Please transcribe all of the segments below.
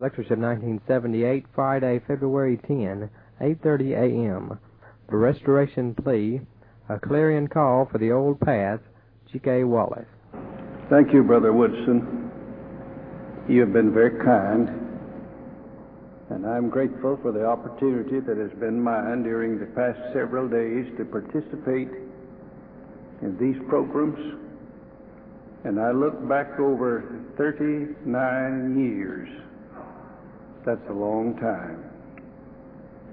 Lectureship 1978, Friday, February 10, 8.30 a.m. The Restoration Plea, A Clarion Call for the Old Path, G.K. Wallace. Thank you, Brother Woodson. You have been very kind, and I'm grateful for the opportunity that has been mine during the past several days to participate in these programs. And I look back over 39 years. That's a long time.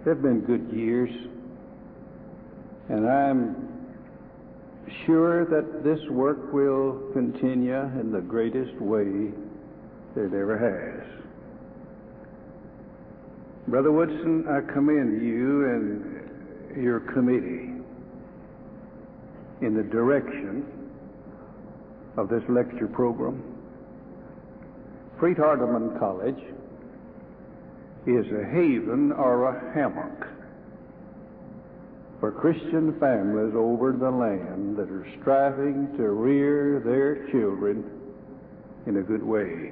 They've been good years, and I'm sure that this work will continue in the greatest way that it ever has. Brother Woodson, I commend you and your committee in the direction of this lecture program. Freed Hardeman College is a haven or a hammock for Christian families over the land that are striving to rear their children in a good way.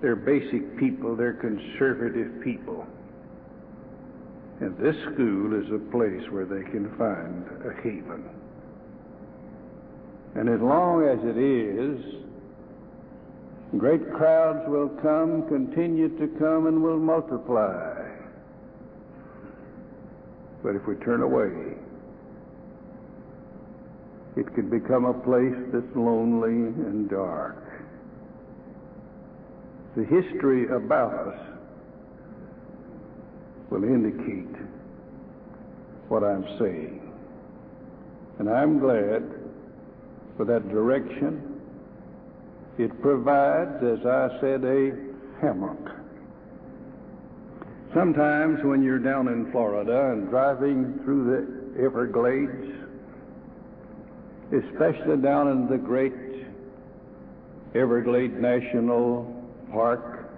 They're basic people, they're conservative people. And this school is a place where they can find a haven. And as long as it is, great crowds will come, continue to come, and will multiply. But if we turn away, it could become a place that's lonely and dark. The history about us will indicate what I'm saying. And I'm glad for that direction. It provides, as I said, a hammock. Sometimes when you're down in Florida and driving through the Everglades, especially down in the great Everglade National Park,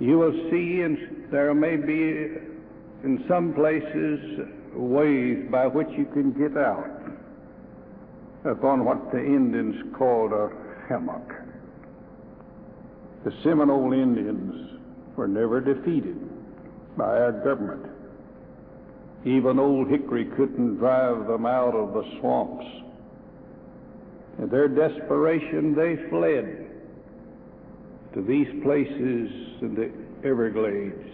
you will see, and there may be in some places ways by which you can get out upon what the Indians called a hammock. The Seminole Indians were never defeated by our government. Even Old Hickory couldn't drive them out of the swamps. In their desperation, they fled to these places in the Everglades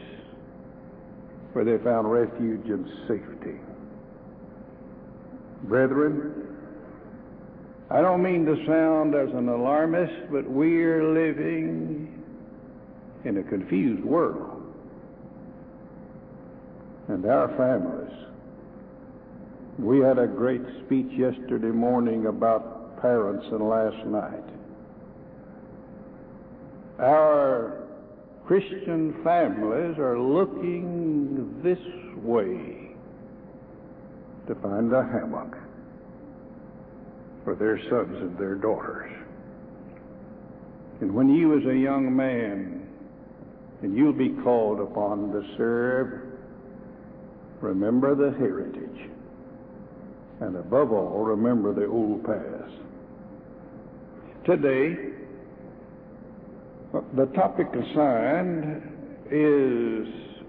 where they found refuge and safety. Brethren, I don't mean to sound as an alarmist, but we're living in a confused world. And our families. We had a great speech yesterday morning about parents and last night. Our Christian families are looking this way to find a hammock for their sons and their daughters. And when you, as a young man, and you'll be called upon to serve, remember the heritage. And above all, remember the old past. Today, the topic assigned is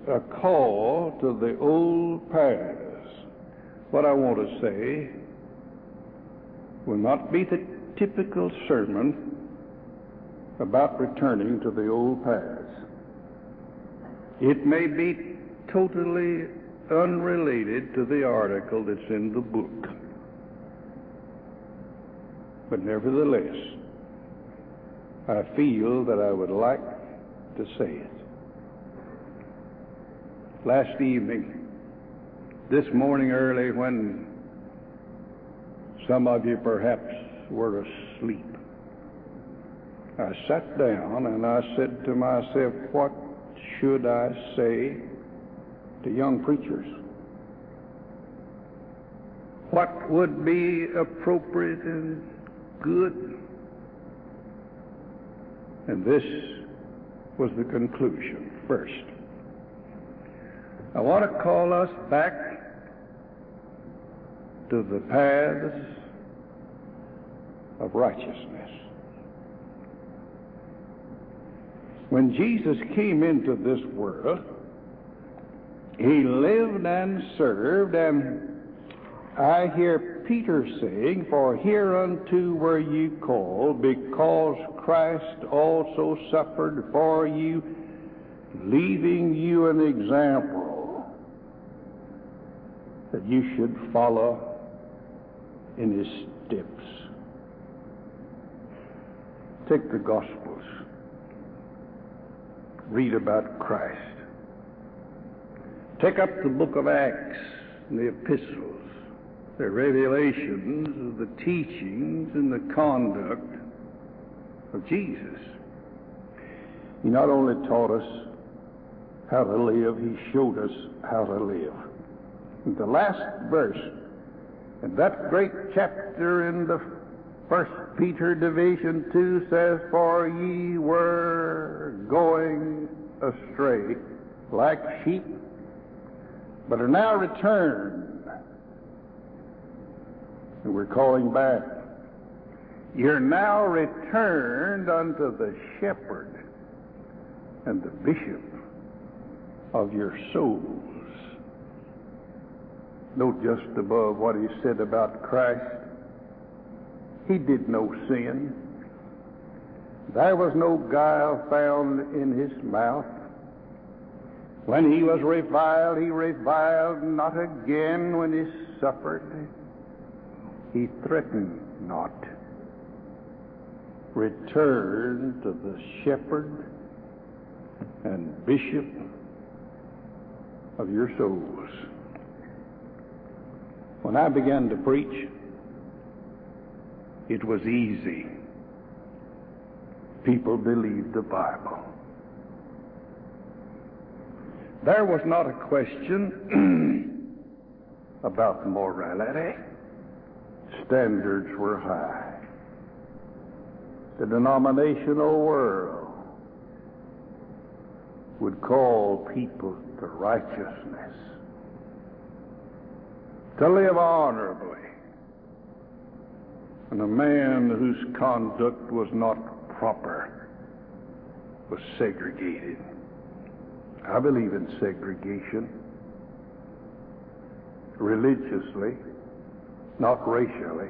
a call to the old past. What I want to say will not be the typical sermon about returning to the old paths. It may be totally unrelated to the article that's in the book. But nevertheless, I feel that I would like to say it. Last evening, this morning early, when some of you perhaps were asleep, I sat down and I said to myself, What should I say to young preachers? What would be appropriate and good? And this was the conclusion. First, I want to call us back to the paths of righteousness. When Jesus came into this world, he lived and served, and I hear Peter saying, For hereunto were you called, because Christ also suffered for you, leaving you an example that you should follow in his steps. Take the Gospels, read about Christ. Take up the book of Acts and the epistles, the revelations of the teachings and the conduct of Jesus. He not only taught us how to live, he showed us how to live. And the last verse in that great chapter in the First Peter Division 2 says, For ye were going astray like sheep, but are now returned. And we're calling back. You're now returned unto the shepherd and the bishop of your souls. Note just above what he said about Christ. He did no sin. There was no guile found in his mouth. When he was reviled, he reviled not again. When he suffered, he threatened not. Return to the shepherd and bishop of your souls. When I began to preach, it was easy. People believed the Bible. There was not a question about morality. Standards were high. The denominational world would call people to righteousness, to live honorably. And a man whose conduct was not proper was segregated. I believe in segregation religiously, not racially.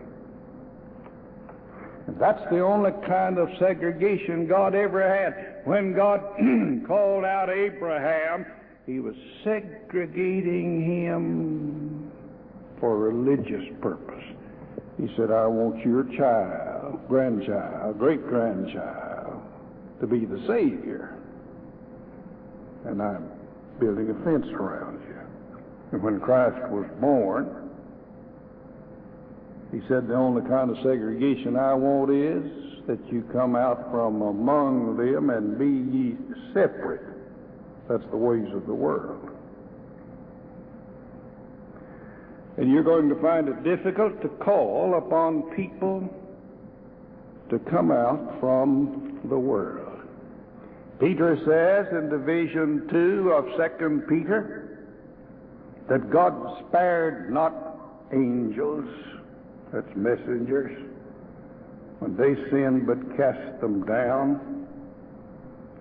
And that's the only kind of segregation God ever had. When God called out Abraham, he was segregating him for religious purpose. He said, I want your child, grandchild, great grandchild to be the Savior. And I'm building a fence around you. And when Christ was born, he said, The only kind of segregation I want is that you come out from among them and be ye separate. That's the ways of the world. And you're going to find it difficult to call upon people to come out from the world. Peter says in Division 2 of 2 Peter that God spared not angels, that's messengers, when they sinned but cast them down.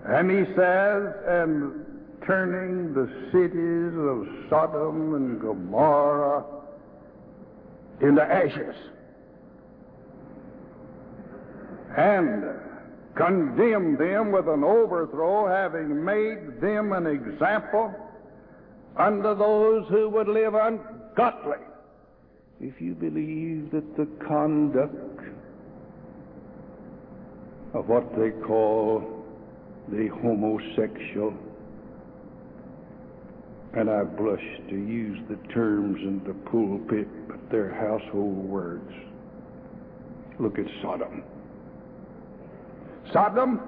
And he says, and turning the cities of Sodom and Gomorrah into ashes. And condemned them with an overthrow, having made them an example unto those who would live ungodly. If you believe that the conduct of what they call the homosexual, and I blush to use the terms in the pulpit, but they're household words. Look at Sodom. Sodom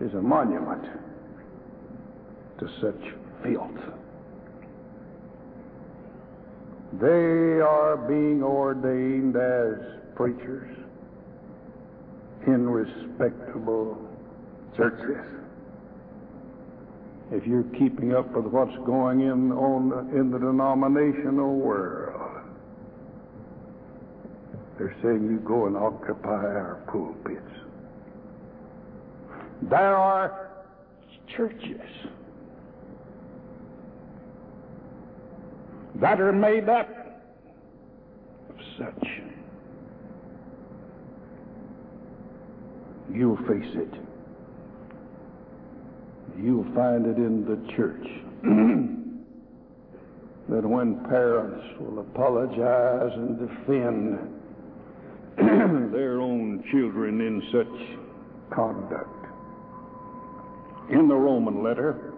is a monument to such filth. They are being ordained as preachers in respectable churches. If you're keeping up with what's going in on in the denominational world, they're saying you go and occupy our pulpits. there are churches that are made up of such. You'll face it. You'll find it in the church. that when parents will apologize and defend their own children in such conduct. In the Roman letter,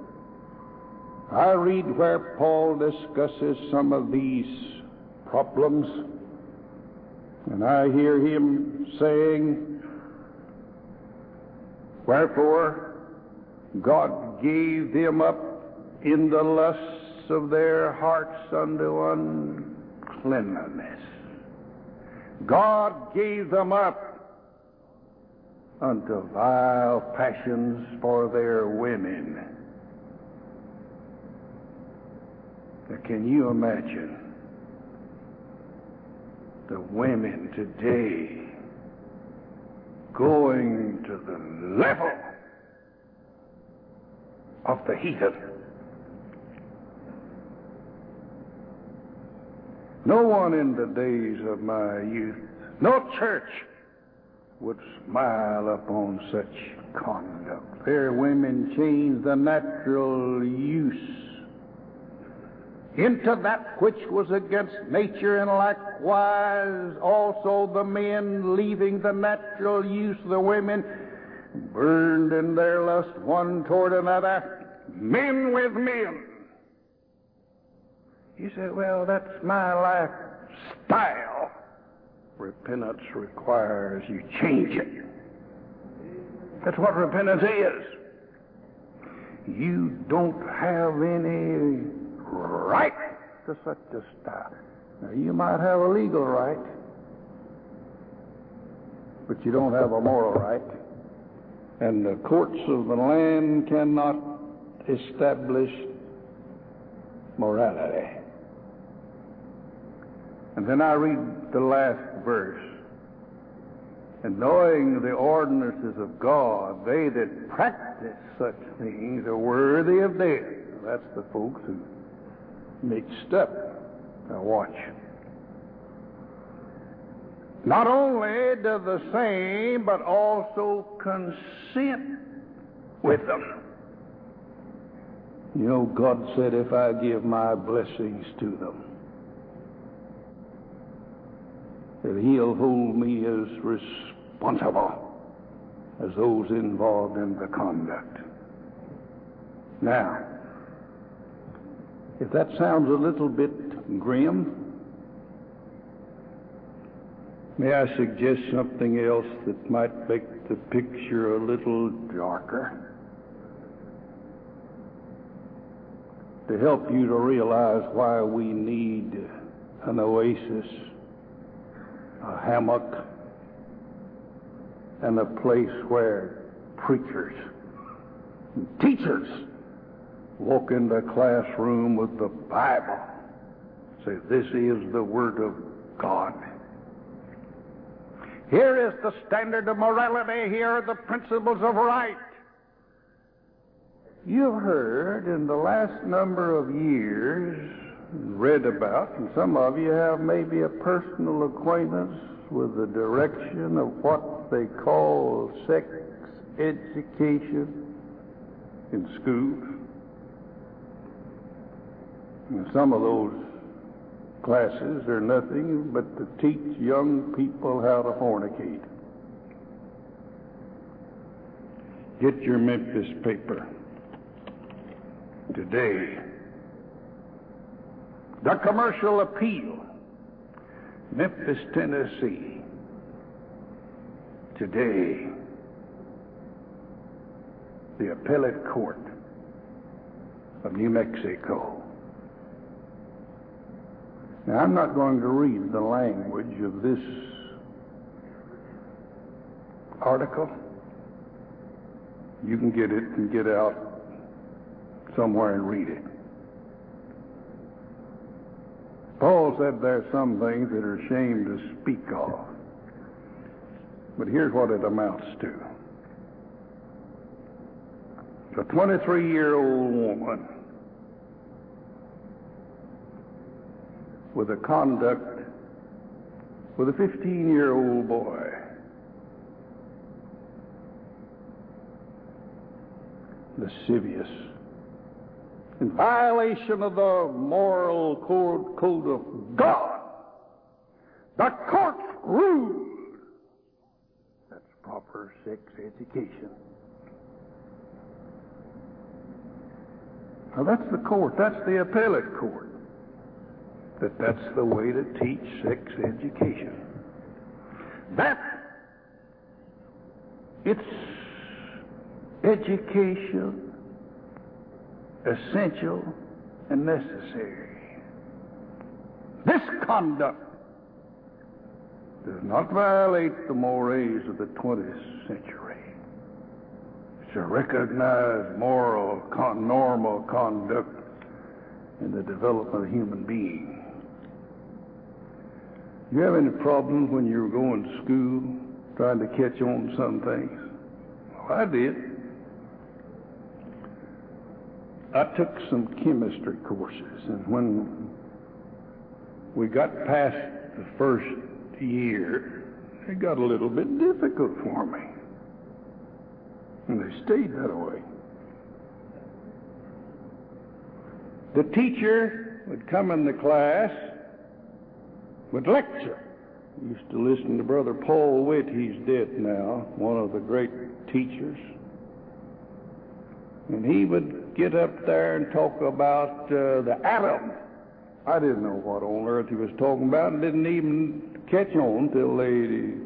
I read where Paul discusses some of these problems, and I hear him saying, Wherefore God gave them up in the lusts of their hearts unto uncleanness. God gave them up unto vile passions for their women. Now, can you imagine the women today going to the level of the heathen? No one in the days of my youth, no church would smile upon such conduct. Fair women change the natural use into that which was against nature, and likewise also the men leaving the natural use, of the women burned in their lust one toward another, men with men. You say, well, that's my lifestyle. Repentance requires you change it. That's what repentance is. You don't have any right to such a style. Now, you might have a legal right, but you don't have a moral right. And the courts of the land cannot establish morality. And then I read the last verse. And knowing the ordinances of God, they that practice such things are worthy of death. That's the folks who mixed up. Now watch. Not only do the same, but also consent with them. You know, God said, if I give my blessings to them, that He'll hold me as responsible as those involved in the conduct. Now, if that sounds a little bit grim, may I suggest something else that might make the picture a little darker? To help you to realize why we need an oasis, a hammock, and a place where preachers and teachers walk in the classroom with the Bible. Say, this is the Word of God. Here is the standard of morality. Here are the principles of right. You've heard in the last number of years, read about, and some of you have maybe a personal acquaintance with the direction of what they call sex education in schools. And some of those classes are nothing but to teach young people how to fornicate. Get your Memphis paper today. The commercial appeal, Memphis, Tennessee. Today, the appellate court of New Mexico. Now, I'm not going to read the language of this article. You can get it and get out somewhere and read it. Paul said there's some things that are shame to speak of. But here's what it amounts to. a 23 year old woman with a conduct with a 15 year old boy. Lascivious. In violation of the moral code, code of God. The court's ruled. That's proper sex education. Now that's the court. That's the appellate court. That that's the way to teach sex education. That it's education essential and necessary. This conduct does not violate the mores of the 20th century. It's a recognized moral, con- normal conduct in the development of human being. You have any problems when you were going to school trying to catch on to some things? Well, I did. I took some chemistry courses, and when we got past the first year, it got a little bit difficult for me. And they stayed that way. The teacher would come in the class, would lecture. I used to listen to Brother Paul Witt, he's dead now, one of the great teachers. And he would get up there and talk about uh, the atom. I didn't know what on earth he was talking about and didn't even catch on till they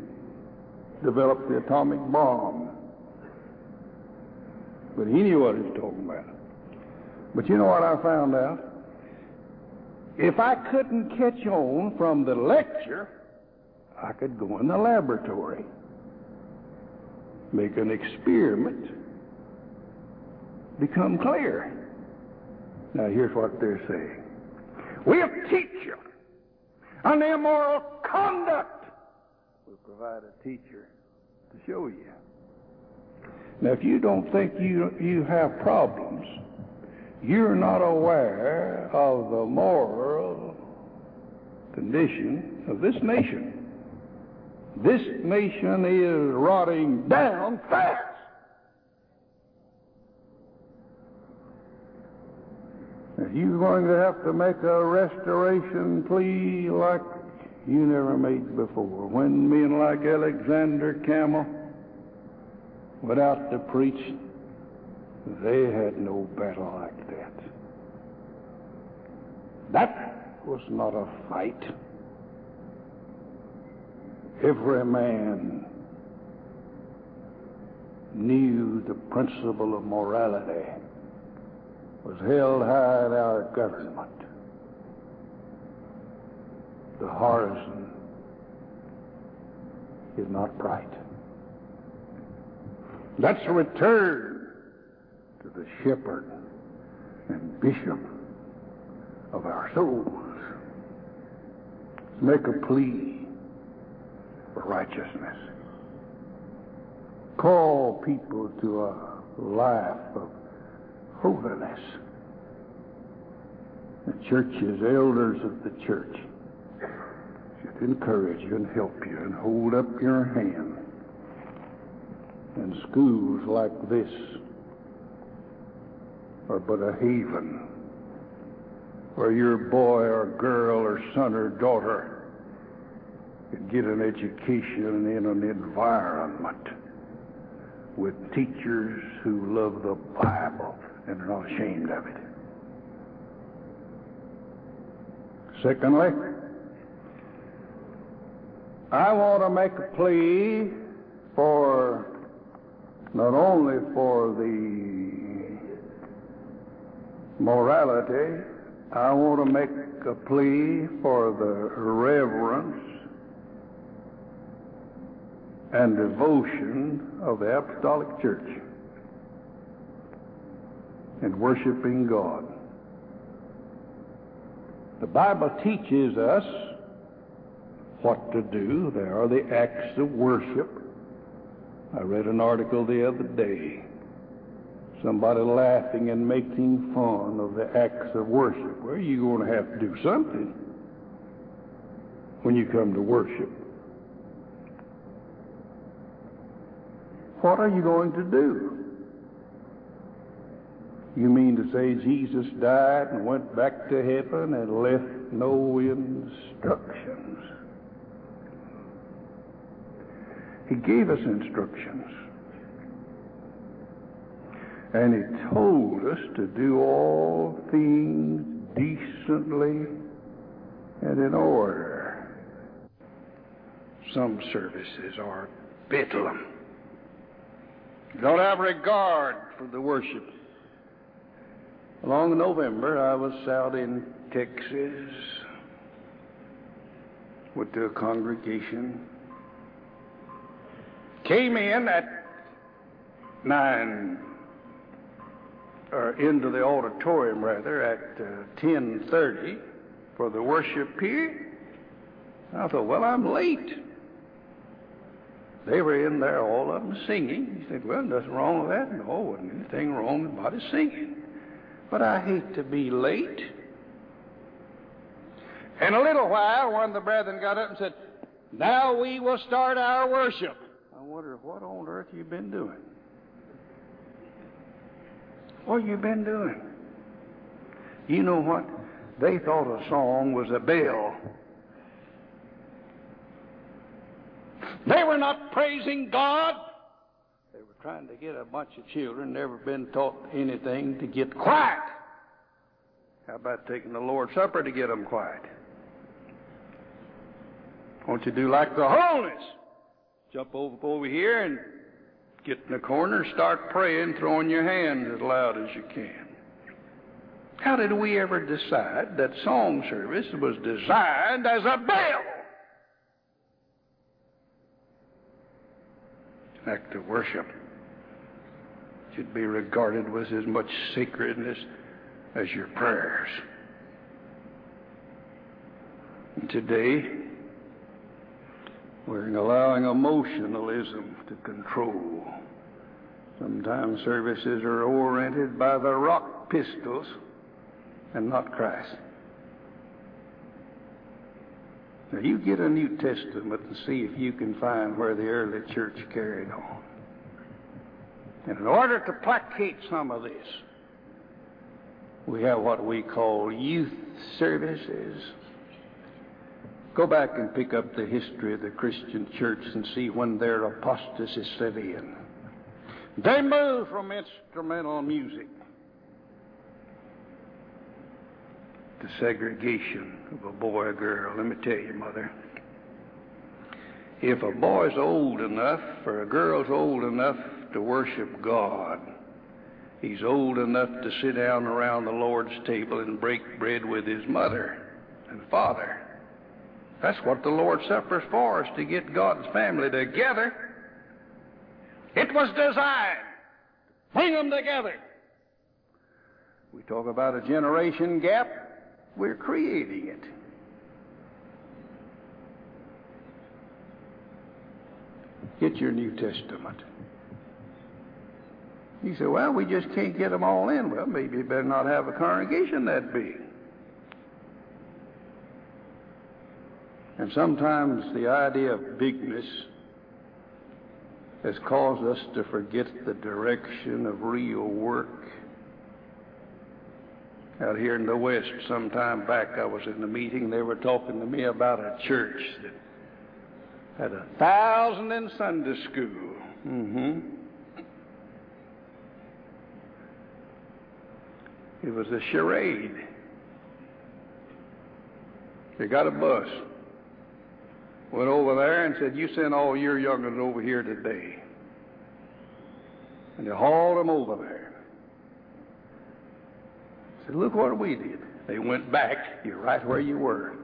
developed the atomic bomb. But he knew what he was talking about. But you know what I found out? If I couldn't catch on from the lecture, I could go in the laboratory, make an experiment, become clear. Now, here's what they're saying We'll teach you an immoral conduct. We'll provide a teacher to show you. Now, if you don't think you, you have problems, you're not aware of the moral condition of this nation. This nation is rotting down fast. You're going to have to make a restoration plea like you never made before, when men like Alexander Campbell went out to preach, they had no battle like that. That was not a fight. Every man knew the principle of morality was held high in our government. The horizon is not bright. Let's return to the shepherd and bishop of our souls. Make a plea for righteousness. Call people to a life of holiness. The church's elders of the church should encourage you and help you and hold up your hand. And schools like this are but a haven where your boy or girl or son or daughter can get an education in an environment with teachers who love the Bible and are not ashamed of it. Secondly, I want to make a plea for not only for the morality, I want to make a plea for the reverence and devotion of the Apostolic Church in worshiping God. The Bible teaches us what to do. There are the acts of worship. I read an article the other day somebody laughing and making fun of the acts of worship. Well, you're going to have to do something when you come to worship. What are you going to do? You mean to say Jesus died and went back to heaven and left no instructions? He gave us instructions. And he told us to do all things decently and in order. Some services are bedlam. Don't have regard for the worship. Along November, I was out in Texas with the congregation. Came in at nine, or into the auditorium rather at uh, ten thirty for the worship period. I thought, well, I'm late. They were in there, all of them singing. He said, well, nothing wrong with that. No, wasn't anything wrong with body singing. But I hate to be late. In a little while, one of the brethren got up and said, Now we will start our worship. I wonder what on earth you've been doing. What you been doing? You know what? They thought a song was a bell. They were not praising God. They were trying to get a bunch of children, never been taught anything, to get quiet. How about taking the Lord's Supper to get them quiet? Won't you do like the holiness? Jump over over here and get in the corner, start praying, throwing your hands as loud as you can. How did we ever decide that song service was designed as a bell? Act of worship should be regarded with as much sacredness as your prayers. And today, we're allowing emotionalism to control. Sometimes services are oriented by the rock pistols and not Christ. Now, you get a New Testament and see if you can find where the early church carried on. And in order to placate some of this, we have what we call youth services. Go back and pick up the history of the Christian church and see when their apostasy set in. They move from instrumental music to segregation of a boy or girl. Let me tell you, mother. If a boy's old enough or a girl's old enough to worship God, he's old enough to sit down around the Lord's table and break bread with his mother and father. That's what the Lord's Supper's for, is to get God's family together. It was designed to bring them together. We talk about a generation gap. We're creating it. Get your New Testament. You say, well, we just can't get them all in. Well, maybe you better not have a congregation that big. And sometimes the idea of bigness has caused us to forget the direction of real work. Out here in the West, some time back, I was in a meeting. They were talking to me about a church that had a thousand in Sunday school. Mm-hmm. It was a charade. They got a bus. Went over there and said, You send all your young'uns over here today. And they hauled them over there. said, Look what we did. They went back. You're right where you were.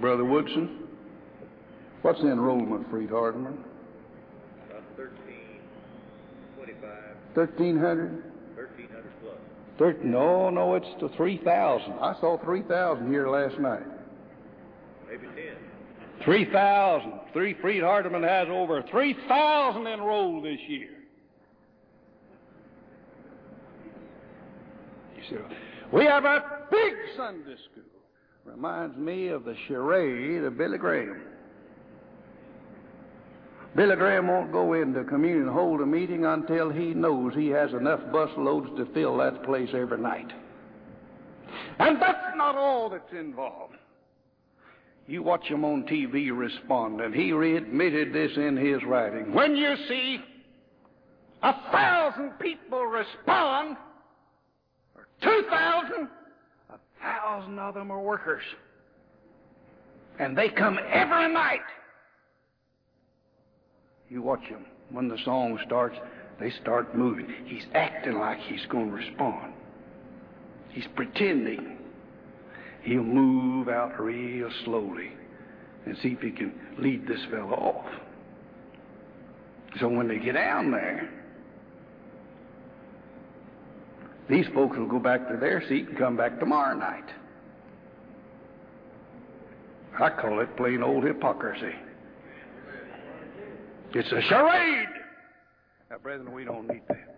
Brother Woodson, what's the enrollment for Hardeman? About 1325. 1300? 1300 plus. Thir- no, no, it's to 3,000. I saw 3,000 here last night. Maybe 10. 3,000. Three Freed Hardeman has over 3,000 enrolled this year. You see, we have a big Sunday school. Reminds me of the charade of Billy Graham. Billy Graham won't go into communion and hold a meeting until he knows he has enough bus loads to fill that place every night. And that's not all that's involved. You watch him on TV respond, and he readmitted this in his writing. When you see a thousand people respond, or two thousand, a thousand of them are workers. And they come every night. You watch him. When the song starts, they start moving. He's acting like he's going to respond. He's pretending. He'll move out real slowly and see if he can lead this fellow off. So when they get down there, these folks will go back to their seat and come back tomorrow night. I call it plain old hypocrisy. It's a charade. Now, brethren, we don't need that.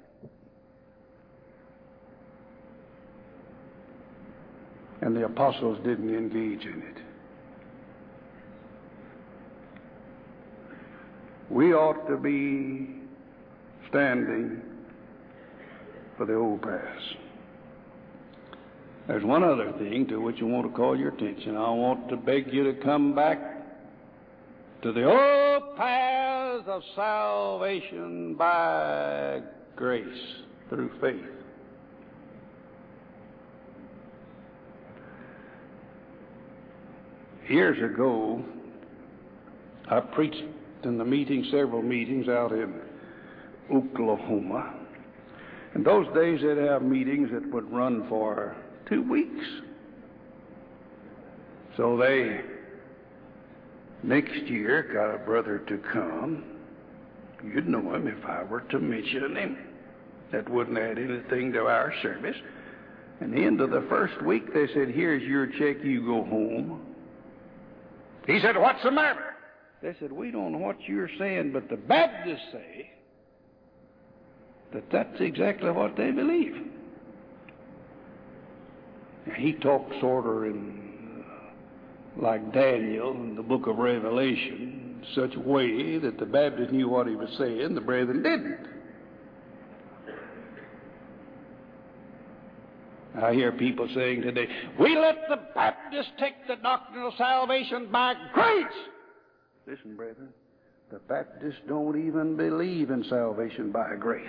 And the apostles didn't engage in it. We ought to be standing for the old past. There's one other thing to which I want to call your attention. I want to beg you to come back to the old of salvation by grace through faith. Years ago, I preached in the meeting, several meetings out in Oklahoma. In those days, they'd have meetings that would run for two weeks. So they, next year, got a brother to come. You'd know him if I were to mention him. That wouldn't add anything to our service. And the end of the first week, they said, Here's your check, you go home. He said, What's the matter? They said, We don't know what you're saying, but the Baptists say that that's exactly what they believe. He talked sort of in, like Daniel in the book of Revelation, such a way that the Baptists knew what he was saying, the brethren didn't. I hear people saying today, we let the Baptists take the doctrine of salvation by grace. Listen, brethren, the Baptists don't even believe in salvation by grace.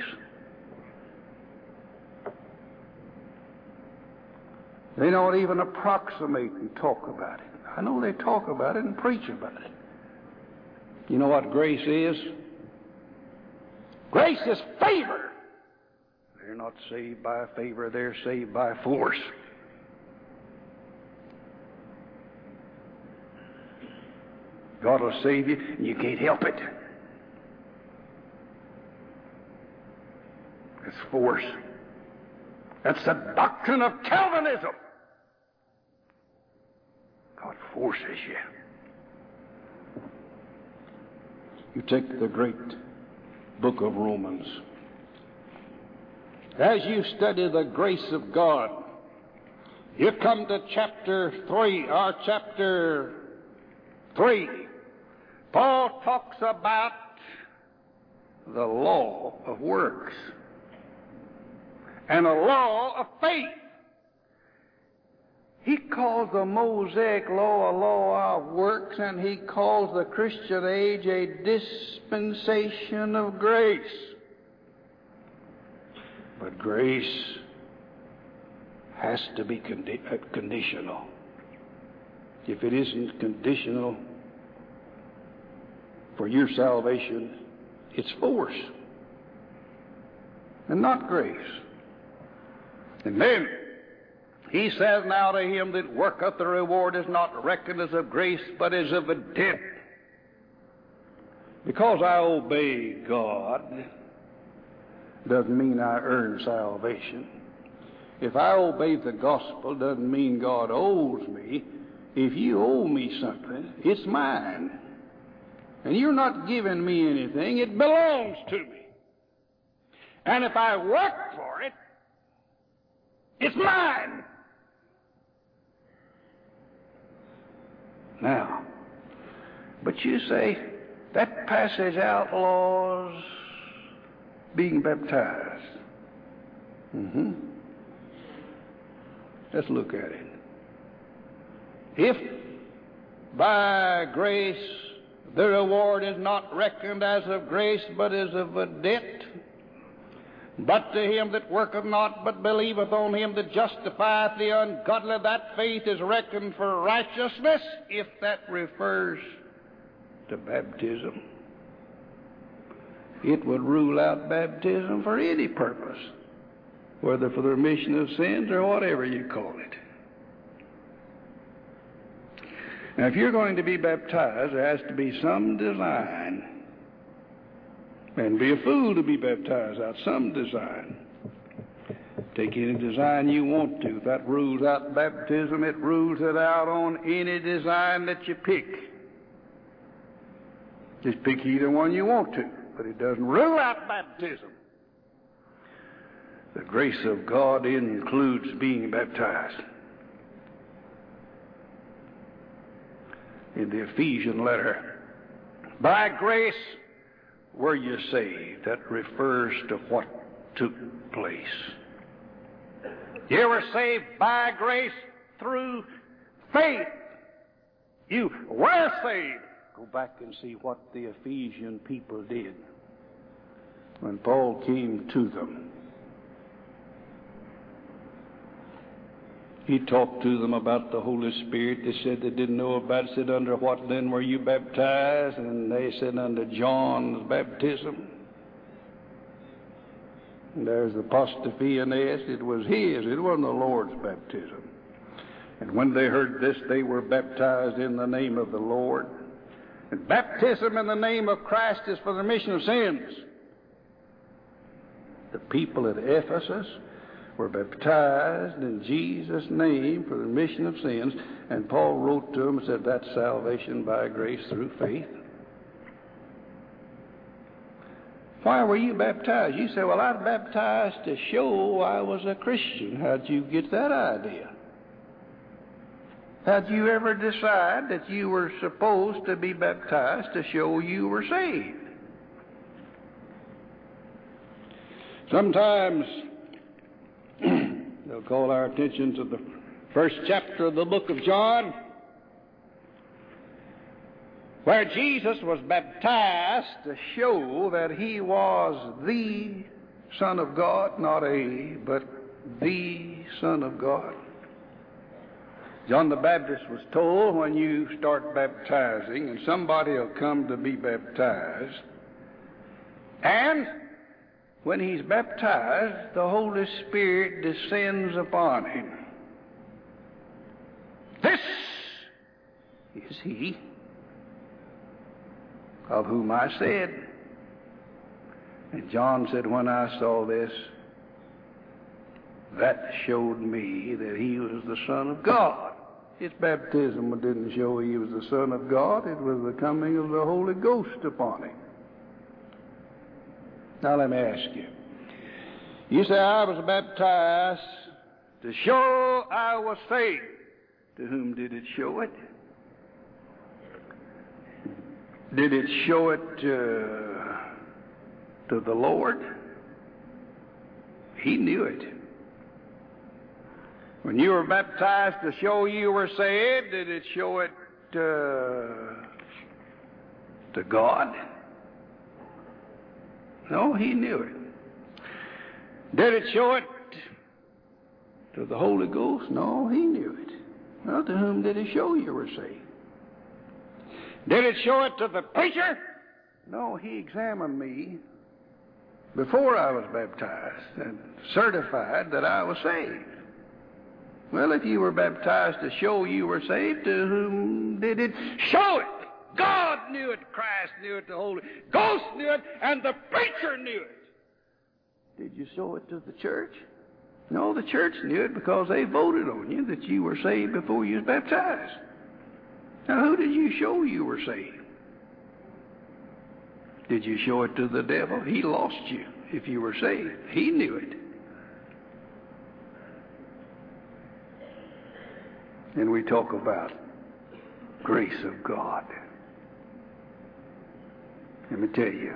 They don't even approximate and talk about it. I know they talk about it and preach about it. You know what grace is? Grace is favor. They're not saved by favor, they're saved by force. God will save you, and you can't help it. It's force. That's the doctrine of Calvinism. God forces you. You take the great book of Romans. As you study the grace of God, you come to chapter 3, or chapter 3. Paul talks about the law of works and a law of faith. He calls the Mosaic law a law of works, and he calls the Christian age a dispensation of grace. But grace has to be condi- uh, conditional. If it isn't conditional for your salvation, it's force and not grace. And then he says now to him that worketh the reward is not reckoned as of grace, but as of a debt. Because I obey God doesn't mean I earn salvation. If I obey the gospel doesn't mean God owes me. if you owe me something, it's mine. And you're not giving me anything, it belongs to me. And if I work for it, it's mine. Now, but you say that passage outlaws being baptized. Mm-hmm. Let's look at it. If by grace the reward is not reckoned as of grace, but as of a debt, but to him that worketh not, but believeth on him that justifieth the ungodly, that faith is reckoned for righteousness, if that refers to baptism. It would rule out baptism for any purpose, whether for the remission of sins or whatever you call it. Now, if you're going to be baptized, there has to be some design. And be a fool to be baptized out some design. Take any design you want to. That rules out baptism, it rules it out on any design that you pick. Just pick either one you want to, but it doesn't rule out baptism. The grace of God includes being baptized. In the Ephesian letter, by grace were you saved? That refers to what took place. You were saved by grace through faith. You were saved. Go back and see what the Ephesian people did when Paul came to them. He talked to them about the Holy Spirit. They said they didn't know about it. Said, Under what then were you baptized? And they said, Under John's baptism. And there's the apostrophe in S. It was his, it wasn't the Lord's baptism. And when they heard this, they were baptized in the name of the Lord. And baptism in the name of Christ is for the remission of sins. The people at Ephesus were baptized in Jesus' name for the remission of sins. And Paul wrote to them and said, That's salvation by grace through faith. Why were you baptized? You say, Well, I was baptized to show I was a Christian. How'd you get that idea? How'd you ever decide that you were supposed to be baptized to show you were saved? Sometimes they'll call our attention to the first chapter of the book of John, where Jesus was baptized to show that he was the Son of God, not a, but the Son of God. John the Baptist was told when you start baptizing, and somebody will come to be baptized, and when he's baptized, the Holy Spirit descends upon him. This is he of whom I said. And John said, When I saw this, that showed me that he was the Son of God. His baptism didn't show he was the Son of God, it was the coming of the Holy Ghost upon him. Now let me ask you. You say, I was baptized to show I was saved. To whom did it show it? Did it show it uh, to the Lord? He knew it. When you were baptized to show you were saved, did it show it uh, to God? No, he knew it. Did it show it to the Holy Ghost? No, he knew it. Well, to whom did he show you were saved? Did it show it to the preacher? No, he examined me before I was baptized and certified that I was saved. Well, if you were baptized to show you were saved, to whom did it show it? God knew it, Christ knew it, the Holy Ghost knew it, and the preacher knew it. Did you show it to the church? No, the church knew it because they voted on you that you were saved before you was baptized. Now, who did you show you were saved? Did you show it to the devil? He lost you if you were saved. He knew it. And we talk about grace of God. Let me tell you,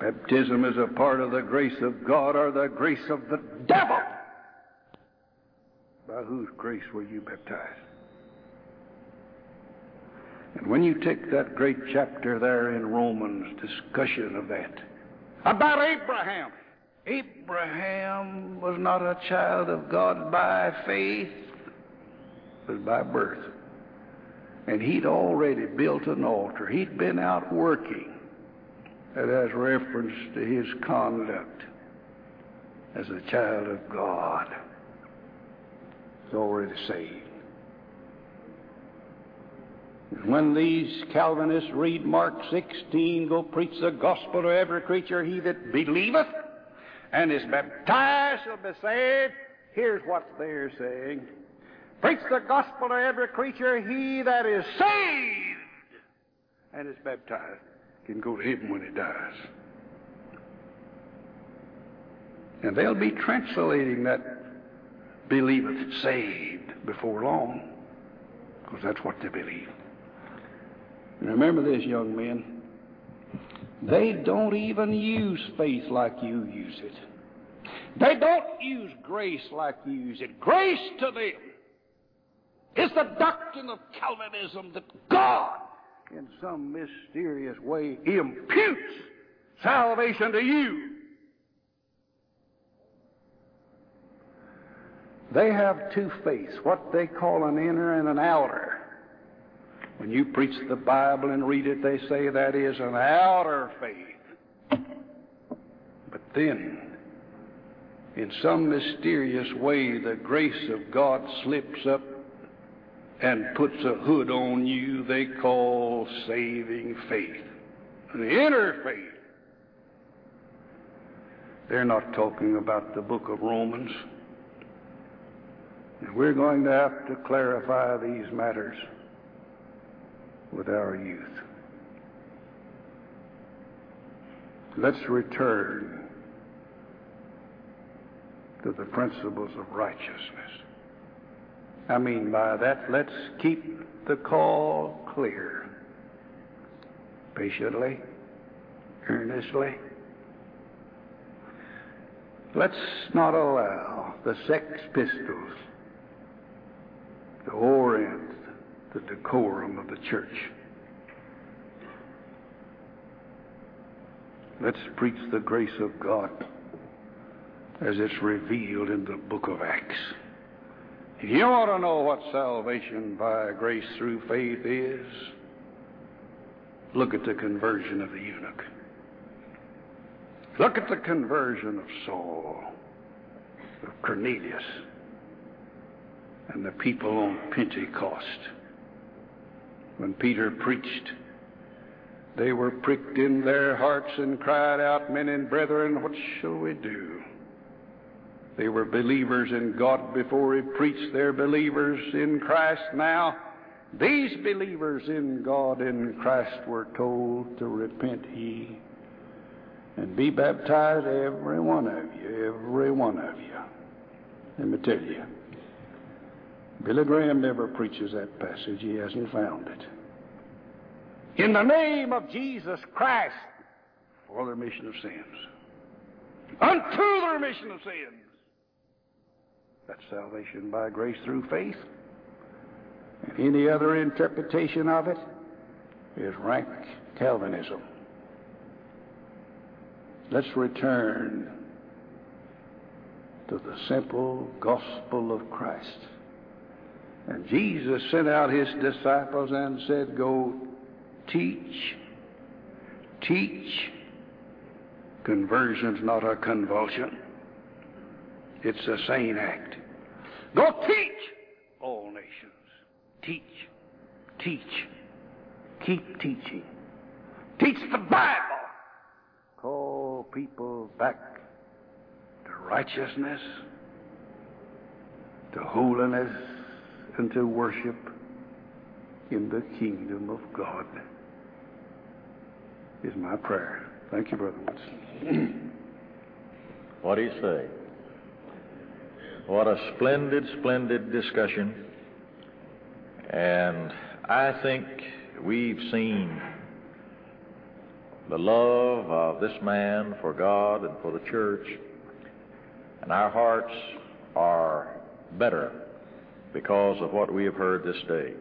baptism is a part of the grace of God or the grace of the devil. By whose grace were you baptized? And when you take that great chapter there in Romans, discussion of that, about Abraham. Abraham was not a child of God by faith, but by birth. And he'd already built an altar. He'd been out working. That has reference to his conduct as a child of God. He's already saved. When these Calvinists read Mark 16, go preach the gospel to every creature, he that believeth and is baptized shall be saved. Here's what they're saying. Preach the gospel to every creature, he that is saved and is baptized can go to heaven when he dies. And they'll be translating that believeth saved before long, because that's what they believe. And remember this, young men. They don't even use faith like you use it. They don't use grace like you use it. Grace to them the doctrine of Calvinism that God, in some mysterious way, imputes salvation to you. They have two faiths, what they call an inner and an outer. When you preach the Bible and read it, they say that is an outer faith. But then, in some mysterious way, the grace of God slips up and puts a hood on you they call saving faith. The inner faith. They're not talking about the book of Romans. And we're going to have to clarify these matters with our youth. Let's return to the principles of righteousness. I mean by that, let's keep the call clear. Patiently, earnestly. Let's not allow the Sex Pistols to orient the decorum of the church. Let's preach the grace of God as it's revealed in the book of Acts. If you want to know what salvation by grace through faith is, look at the conversion of the eunuch. Look at the conversion of Saul, of Cornelius, and the people on Pentecost. When Peter preached, they were pricked in their hearts and cried out, Men and brethren, what shall we do? They were believers in God before he preached. They're believers in Christ now. These believers in God in Christ were told to repent ye and be baptized, every one of you, every one of you. Let me tell you, Billy Graham never preaches that passage. He hasn't found it. In the name of Jesus Christ, for the remission of sins. Unto the remission of sins. That's salvation by grace through faith. And any other interpretation of it is rank Calvinism. Let's return to the simple gospel of Christ. And Jesus sent out his disciples and said, Go teach, teach. Conversion's not a convulsion. It's a sane act. Go teach all nations. Teach. Teach. Keep teaching. Teach the Bible. Call people back to righteousness, to holiness, and to worship in the kingdom of God. Is my prayer. Thank you, Brother Woodson. What do you say? What a splendid, splendid discussion. And I think we've seen the love of this man for God and for the church, and our hearts are better because of what we have heard this day.